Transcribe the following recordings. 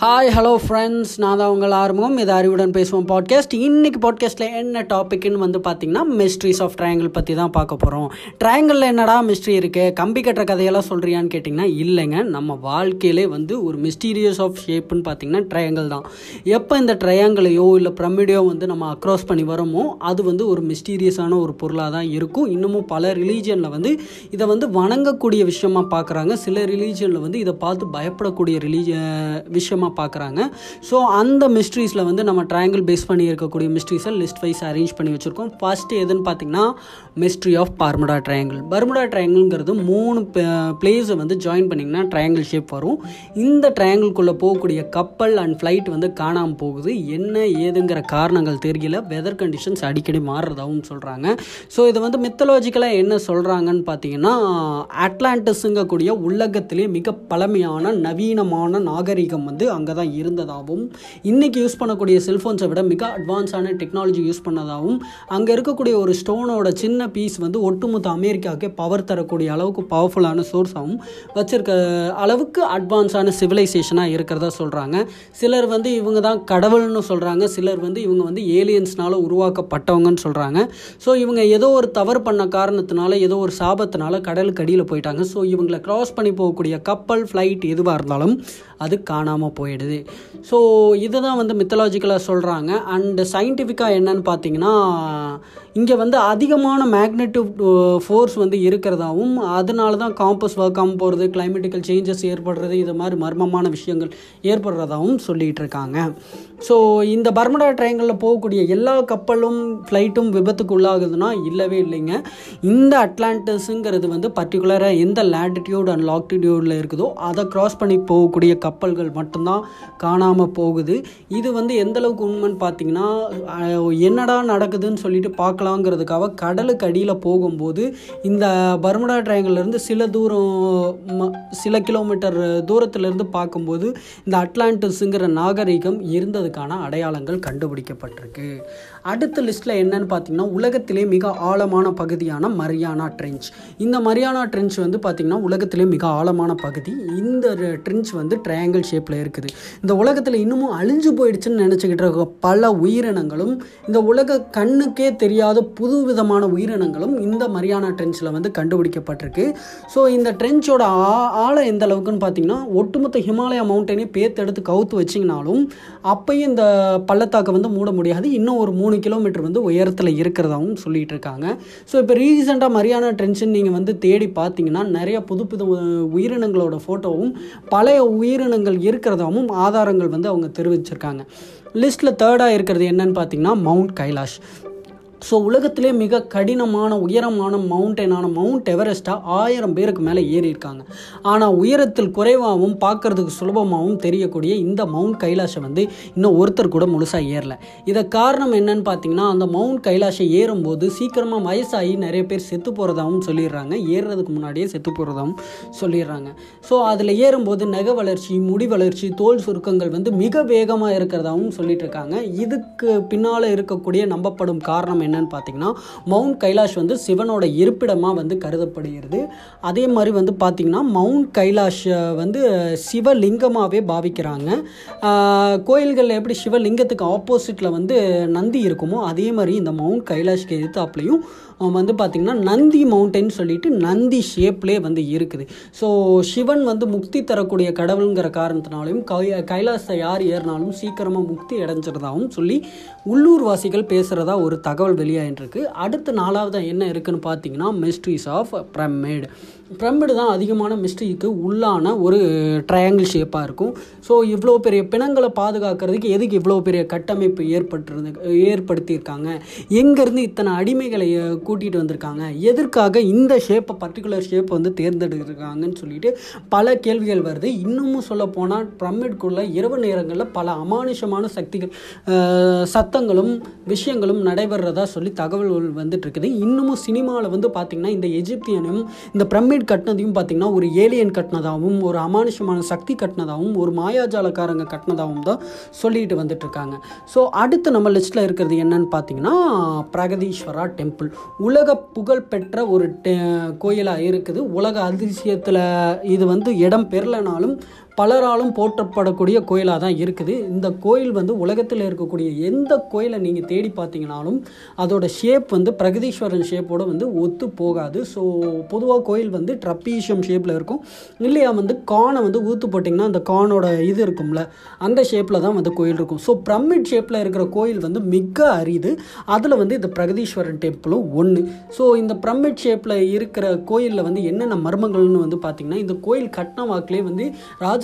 Hi hello friends நான் தான் உங்கள் ஆரம்பம் இது அறிவுடன் பேசுவோம் பாட்காஸ்ட் இன்றைக்கி பாட்காஸ்ட்டில் என்ன டாபிக்னு வந்து பார்த்திங்கன்னா மிஸ்ட்ரிஸ் ஆஃப் ட்ரையாங்கிள் பற்றி தான் பார்க்க போகிறோம் ட்ரையாங்கிளில் என்னடா மிஸ்ட்ரி இருக்குது கம்பி கட்டுற கதையெல்லாம் சொல்கிறியான்னு கேட்டிங்கன்னா இல்லைங்க. நம்ம வாழ்க்கையிலே வந்து ஒரு மிஸ்டீரியஸ் ஆஃப் ஷேப்புன்னு பார்த்தீங்கன்னா ட்ரையாங்கிள் தான். எப்போ இந்த ட்ரையாங்கிளையோ இல்லை பிரமிடையோ வந்து நம்ம அக்ராஸ் பண்ணி வரோமோ அது வந்து ஒரு மிஸ்டீரியஸான ஒரு பொருளாக தான் இருக்கும். இன்னமும் பல ரிலீஜியனில் வந்து இதை வந்து வணங்கக்கூடிய விஷயமாக பார்க்குறாங்க. சில ரிலீஜியனில் வந்து இதை பார்த்து பயப்படக்கூடிய ரிலீஜ விஷயமா பார்க்குறாங்க ஸோ அந்த மிஸ்ட்ரீஸில் வந்து நம்ம ட்ரையாங்கிள் பேஸ் பண்ணி இருக்கக்கூடிய மிஸ்ட்ரீஸை லிஸ்ட் வைஸ் அரேஞ்ச் பண்ணி வச்சுருக்கோம். ஃபஸ்ட்டு எதுன்னு பார்த்தீங்கன்னா mystery of Bermuda triangle Bermuda ட்ரையாங்கிள்ங்கிறது மூணு பிளேஸை வந்து ஜாயின் பண்ணிங்கன்னா ட்ரையாங்கிள் ஷேப் வரும். இந்த ட்ரையாங்கிள்குள்ளே போகக்கூடிய கப்பல் அண்ட் ஃப்ளைட் வந்து காணாமல் போகுது. என்ன ஏதுங்கிற காரணங்கள் தெரியல. வெதர் கண்டிஷன்ஸ் அடிக்கடி மாறுறதாகவும் சொல்கிறாங்க ஸோ இது வந்து மித்தலாஜிக்கலாக என்ன சொல்கிறாங்கன்னு பார்த்தீங்கன்னா அட்லாண்டஸுங்கக்கூடிய உலகத்திலே மிக பழமையான நவீனமான நாகரிகம் வந்து அங்கே தான் இருந்ததாகவும் இன்றைக்கி யூஸ் பண்ணக்கூடிய செல்ஃபோன்ஸை விட மிக அட்வான்ஸான டெக்னாலஜி யூஸ் பண்ணதாகவும் அங்கே இருக்கக்கூடிய ஒரு ஸ்டோனோட சின்ன பீஸ் வந்து ஒட்டுமொத்த அமெரிக்காவுக்கே பவர் தரக்கூடிய அளவுக்கு பவர்ஃபுல்லான சோர்ஸாகவும் வச்சுருக்க அளவுக்கு அட்வான்ஸான சிவிலைசேஷனாக இருக்கிறதா சொல்கிறாங்க சிலர் வந்து இவங்க தான் கடவுள்னு சொல்கிறாங்க சிலர் வந்து இவங்க வந்து ஏலியன்ஸ்னால உருவாக்கப்பட்டவங்கன்னு சொல்கிறாங்க ஸோ இவங்க ஏதோ ஒரு தவறு பண்ண காரணத்தினால ஏதோ ஒரு சாபத்தினால கடலுக்கு அடியில் போயிட்டாங்க. ஸோ இவங்களை க்ராஸ் பண்ணி போகக்கூடிய கப்பல் ஃப்ளைட் எதுவாக இருந்தாலும் அது காணாமல் போயிடுது. ஸோ இதுதான் வந்து மித்தலாஜிக்கலாக சொல்கிறாங்க அண்டு சயின்டிஃபிக்காக என்னன்னு பார்த்தீங்கன்னா இங்கே வந்து அதிகமான மேக்னெட்டிவ் ஃபோர்ஸ் uh, வந்து இருக்கிறதாவும் அதனால தான் காம்பஸ் ஒர்க் போகிறது கிளைமேட்டிக்கல் சேஞ்சஸ் ஏற்படுறது இது மாதிரி மர்மமான விஷயங்கள் ஏற்படுறதாகவும் சொல்லிகிட்டு இருக்காங்க. ஸோ இந்த பர்மடா ட்ரையங்களில் போகக்கூடிய எல்லா கப்பலும் ஃப்ளைட்டும் விபத்துக்கு உள்ளாகுதுன்னா இல்லவே இல்லைங்க. இந்த அட்லாண்டஸுங்கிறது வந்து பர்டிகுலராக எந்த லேட்டிடியூட் அண்ட் லாக்டிடியூடில் இருக்குதோ அதை க்ராஸ் பண்ணி போகக்கூடிய கப்பல்கள் மட்டும்தான் காணாமல் போகுது. இது வந்து எந்தளவுக்கு உண்மைன்னு பார்த்தீங்கன்னா என்னடா நடக்குதுன்னு சொல்லிட்டு பார்க்கலாம். பார்க்கலாங்கிறதுக்காக கடலுக்கு அடியில் போகும்போது இந்த பர்முடா ட்ரையாங்கிள்லேருந்து சில தூரம் சில கிலோமீட்டர் தூரத்துலேருந்து பார்க்கும்போது இந்த அட்லாண்டஸுங்கிற நாகரிகம் இருந்ததுக்கான அடையாளங்கள் கண்டுபிடிக்கப்பட்டிருக்கு. அடுத்த லிஸ்ட்டில் என்னன்னு பார்த்தீங்கன்னா உலகத்திலே மிக ஆழமான பகுதியான மரியானா ட்ரெஞ்ச் இந்த மரியானா ட்ரெஞ்ச் வந்து பார்த்திங்கன்னா உலகத்திலே மிக ஆழமான பகுதி. இந்த ட்ரெஞ்ச் வந்து ட்ரையாங்கிள் ஷேப்பில் இருக்குது. இந்த உலகத்தில் இன்னமும் அழிஞ்சு போயிடுச்சுன்னு நினச்சிக்கிட்டு இருக்க பல உயிரினங்களும் இந்த உலக கண்ணுக்கே தெரியாத புது விதமான உயிரினங்களும் இந்த மரியானா ட்ரெஞ்சில் வந்து கண்டுபிடிக்கப்பட்டிருக்கு. ஸோ இந்த ட்ரெஞ்சோட ஆ ஆழம் எந்த அளவுக்குன்னு பார்த்தீங்கன்னா ஒட்டுமொத்த ஹிமாலயா மவுண்டனே பேத்தெடுத்து கவுத்து வச்சிங்கனாலும் அப்பையும் இந்த பள்ளத்தாக்கை வந்து மூட முடியாது. இன்னும் ஒரு மூணு கிலோமீட்டர் வந்து உயரத்தில் இருக்கிறதாகவும் சொல்லிகிட்டு இருக்காங்க ஸோ இப்போ ரீசெண்டாக மரியானா டென்ஷன் நீங்கள் வந்து தேடி பார்த்தீங்கன்னா நிறைய புது புது உயிரினங்களோட ஃபோட்டோவும் பழைய உயிரினங்கள் இருக்கிறதாகவும் ஆதாரங்கள் வந்து அவங்க தெரிவிச்சிருக்காங்க. லிஸ்ட்டில் தேர்டாக இருக்கிறது என்னன்னு பார்த்தீங்கன்னா மவுண்ட் கைலாஷ் ஸோ உலகத்திலே மிக கடினமான உயரமான மவுண்டனான மவுண்ட் எவரெஸ்ட்டாக ஆயிரம் பேருக்கு மேலே ஏறி இருக்காங்க. ஆனால் உயரத்தில் குறைவாகவும் பார்க்குறதுக்கு சுலபமாகவும் தெரியக்கூடிய இந்த மவுண்ட் கைலாஷை வந்து இன்னும் ஒருத்தர் கூட முழுசாக ஏறல. இதை காரணம் என்னன்னு பார்த்தீங்கன்னா அந்த மவுண்ட் கைலாஷை ஏறும்போது சீக்கிரமாக வயசாகி நிறைய பேர் செத்து போகிறதாகவும் சொல்லிடுறாங்க. ஏறுறதுக்கு முன்னாடியே செத்து போகிறதாகவும் சொல்லிடுறாங்க. ஸோ அதில் ஏறும்போது நெக வளர்ச்சி முடி வளர்ச்சி தோல் சுருக்கங்கள் வந்து மிக வேகமாக இருக்கிறதாகவும் சொல்லிட்டு இருக்காங்க. இதுக்கு பின்னால் இருக்கக்கூடிய நம்பப்படும் காரணம் என்னன்னு பார்த்தீங்கன்னா மவுண்ட் கைலாஷ் வந்து சிவனோட இருப்பிடமாக வந்து கருதப்படுகிறது. அதே மாதிரி வந்து பார்த்திங்கன்னா மவுண்ட் கைலாஷ் வந்து சிவலிங்கமாகவே பாவிக்கிறாங்க. கோயில்களில் எப்படி சிவலிங்கத்துக்கு ஆப்போசிட்டில் வந்து நந்தி இருக்குமோ அதே மாதிரி இந்த மவுண்ட் கைலாஷ்க்கு எதிர்த்தாப்புலையும் வந்து பார்த்திங்கன்னா நந்தி மவுண்டன் சொல்லிட்டு நந்தி ஷேப்லேயே வந்து இருக்குது. ஸோ சிவன் வந்து முக்தி தரக்கூடிய கடவுளுங்கிற காரணத்தினாலையும் கை கைலாசத்தை யார் ஏறினாலும் சீக்கிரமாக முக்தி அடைஞ்சிருந்தாவும் சொல்லி உள்ளூர்வாசிகள் பேசுகிறதா ஒரு தகவல் வெளியாகிட்டுருக்கு அடுத்த நாலாவது என்ன இருக்குன்னு பார்த்தீங்கன்னா மிஸ்ட்ரிஸ் ஆஃப் பிரமிட் பிரமிடு தான் அதிகமான மிஸ்டேக்கு உள்ளான ஒரு ட்ரையாங்கிள் ஷேப்பாக இருக்கும். ஸோ இவ்வளோ பெரிய பிணங்களை பாதுகாக்கிறதுக்கு எதுக்கு இவ்வளோ பெரிய கட்டமைப்பு ஏற்பட்டுருந்து ஏற்படுத்தியிருக்காங்க? எங்கேருந்து இத்தனை அடிமைகளை கூட்டிகிட்டு வந்திருக்காங்க? எதற்காக இந்த ஷேப்பை பர்டிகுலர் ஷேப் வந்து தேர்ந்தெடுக்கிறாங்கன்னு சொல்லிட்டு பல கேள்விகள் வருது. இன்னமும் சொல்ல போனால் பிரமிட்குள்ளே இரவு நேரங்களில் பல அமானுஷமான சக்திகள் சத்தங்களும் விஷயங்களும் நடைபெறதா சொல்லி தகவல்கள் வந்துட்டு இருக்குது. இன்னமும் சினிமாவில் வந்து பார்த்திங்கன்னா இந்த எஜிப்தியனும் இந்த பிரமிட் கட்டினதையும் பார்த்திங்கன்னா ஒரு ஏலியன் கட்டினதாகவும் ஒரு அமானுஷமான சக்தி கட்டினதாகவும் ஒரு மாயாஜாலக்காரங்க கட்டினதாகவும் தான் சொல்லிட்டு வந்துட்டு இருக்காங்க ஸோ அடுத்து நம்ம லிஸ்ட்டில் இருக்கிறது என்னன்னு பார்த்தீங்கன்னா பிரகதீஸ்வரா டெம்பிள். உலக புகழ் பெற்ற ஒரு டெ கோயிலாக இருக்குது. உலக அதிசயத்தில் இது வந்து இடம் பெறலைனாலும் பலராலும் போற்றப்படக்கூடிய கோயிலாக தான் இருக்குது. இந்த கோயில் வந்து உலகத்தில் இருக்கக்கூடிய எந்த கோயிலை நீங்கள் தேடி பார்த்தீங்கனாலும் அதோட ஷேப் வந்து பிரகதீஸ்வரன் ஷேப்போடு வந்து ஒத்து போகாது. ஸோ பொதுவாக கோயில் வந்து ட்ரப்பீஷியம் ஷேப்பில் இருக்கும். இல்லையா வந்து கானை வந்து ஊத்து போட்டிங்கன்னா அந்த கானோட இது இருக்கும்ல அந்த ஷேப்பில் தான் வந்து கோயில் இருக்கும். ஸோ பிரமிட் ஷேப்பில் இருக்கிற கோயில் வந்து மிக அரிது. அதில் வந்து இந்த பிரகதீஸ்வரன் டெம்பிளும் ஒன்று ஸோ இந்த பிரமிட் ஷேப்பில் இருக்கிற கோயிலில் வந்து என்னென்ன மர்மங்கள்னு வந்து பார்த்திங்கன்னா இந்த கோயில் கட்டின வாக்கிலே வந்து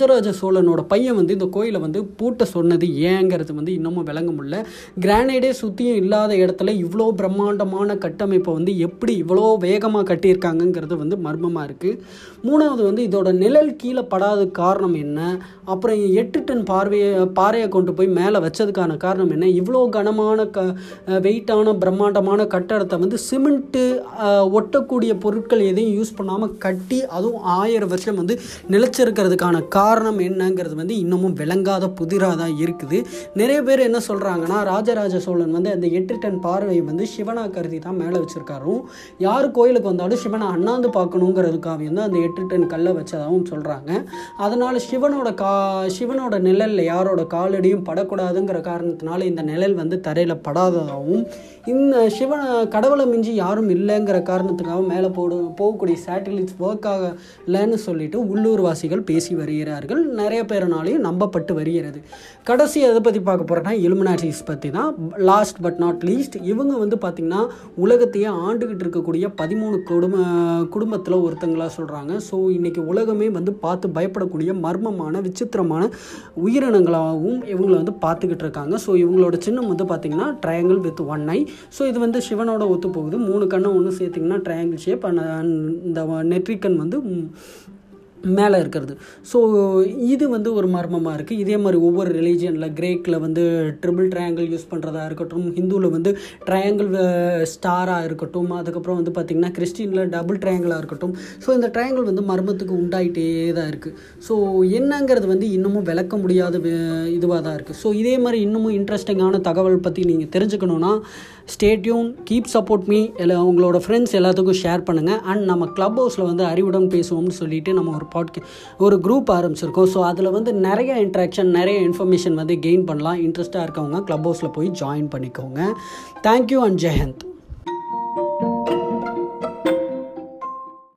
ராஜராஜ சோழனோட பையன் வந்து இந்த கோயிலை வந்து பூட்ட சொன்னது ஏங்கிறது வந்து இன்னமும் விளங்க முடியல. கிரானைடே சுற்றியும் இல்லாத இடத்துல இவ்வளோ பிரம்மாண்டமான கட்டமைப்பை வந்து எப்படி இவ்வளோ வேகமாக கட்டியிருக்காங்கங்கிறது வந்து மர்மமாக இருக்குது மூணாவது வந்து இதோட நிழல் கீழே படாத காரணம் என்ன? அப்புறம் எட்டு டன் பார்வையை பாறையை கொண்டு போய் மேலே வச்சதுக்கான காரணம் என்ன? இவ்வளோ கனமான க வெயிட்டான பிரம்மாண்டமான கட்டடத்தை வந்து சிமெண்ட்டு ஒட்டக்கூடிய பொருட்கள் எதையும் யூஸ் பண்ணாமல் கட்டி அதுவும் ஆயிரம் வருஷம் வந்து நிலச்சிருக்கிறதுக்கான காரணம் காரணம் என்னங்கிறது வந்து இன்னமும் விளங்காத புதிராக தான் இருக்குது. நிறைய பேர் என்ன சொல்கிறாங்கன்னா ராஜராஜ சோழன் வந்து அந்த எட்டு டன் பார்வையை வந்து சிவனா கருதி தான் மேலே வச்சுருக்காரும் யார் கோயிலுக்கு வந்தாலும் சிவனை அண்ணாந்து பார்க்கணுங்கிறதுக்காக வந்து அந்த எட்டு டன் கல்லை வச்சதாகவும் சொல்கிறாங்க அதனால் சிவனோட கா சிவனோட நிழலில் யாரோட காலடியும் படக்கூடாதுங்கிற காரணத்தினால இந்த நிழல் வந்து தரையில் படாததாகவும் இந்த சிவ கடவுளை மிஞ்சி யாரும் இல்லைங்கிற காரணத்துக்காக மேலே போடு போகக்கூடிய சேட்டலைட்ஸ் ஒர்க் ஆகலைன்னு சொல்லிட்டு உள்ளூர்வாசிகள் பேசி வருகிறார் இருக்கிறார்கள் நிறைய பேரனாலையும் நம்பப்பட்டு வருகிறது. கடைசி எதை பற்றி பார்க்க போகிறேன்னா இலுமினாட்டிஸ் பற்றி தான் லாஸ்ட் பட் நாட் லீஸ்ட் இவங்க வந்து பார்த்திங்கன்னா உலகத்தையே ஆண்டுகிட்டு இருக்கக்கூடிய பதிமூணு குடும்ப குடும்பத்தில் ஒருத்தங்களாக சொல்கிறாங்க ஸோ இன்றைக்கி உலகமே வந்து பார்த்து பயப்படக்கூடிய மர்மமான விசித்திரமான உயிரினங்களாகவும் இவங்களை வந்து பார்த்துக்கிட்டு இருக்காங்க. ஸோ இவங்களோட சின்னம் வந்து பார்த்திங்கன்னா triangle with one eye so இது வந்து சிவனோட ஒத்து போகுது மூணு கண்ணை ஒன்று சேர்த்திங்கன்னா ட்ரையாங்கிள் ஷேப் இந்த நெற்றிக்கண் வந்து மேலே இருக்கிறது. ஸோ இது வந்து ஒரு மர்மமாக இருக்குது இதே மாதிரி ஒவ்வொரு ரிலீஜியனில் கிரேக்கில் வந்து ட்ரிபிள் ட்ரையாங்கிள் யூஸ் பண்ணுறதா இருக்கட்டும் ஹிந்துவில் வந்து ட்ரையாங்கிள் ஸ்டாராக இருக்கட்டும் அதுக்கப்புறம் வந்து பார்த்திங்கன்னா கிறிஸ்டினில் டபுள் ட்ரையாங்கிளாக இருக்கட்டும். ஸோ இந்த ட்ரையாங்கிள் வந்து மர்மத்துக்கு உண்டாயிட்டே தான் இருக்குது ஸோ என்னங்கிறது வந்து இன்னமும் விளக்க முடியாத இதுவாக தான் இருக்குது ஸோ இதே மாதிரி இன்னமும் இன்ட்ரெஸ்டிங்கான தகவல் பற்றி நீங்கள் தெரிஞ்சுக்கணுன்னா ஸ்டேட்யூன் கீப் சப்போர்ட் மீ எல்லா உங்களோட ஃப்ரெண்ட்ஸ் எல்லாத்துக்கும் ஷேர் பண்ணுங்கள் அண்ட் நம்ம க்ளப் ஹவுஸில் வந்து அறிவுடன் பேசுவோம்னு சொல்லிட்டு நம்ம ஒரு பாட்கே ஒரு குரூப் ஆரம்பிச்சிருக்கோம். ஸோ அதில் வந்து நிறைய இன்ட்ராக்ஷன் நிறைய இன்ஃபர்மேஷன் வந்து கெயின் பண்ணலாம். இன்ட்ரெஸ்ட்டாக இருக்கவங்க க்ளப் ஹவுஸில் போய் ஜாயின் பண்ணிக்கோங்க. Thank you and Jayant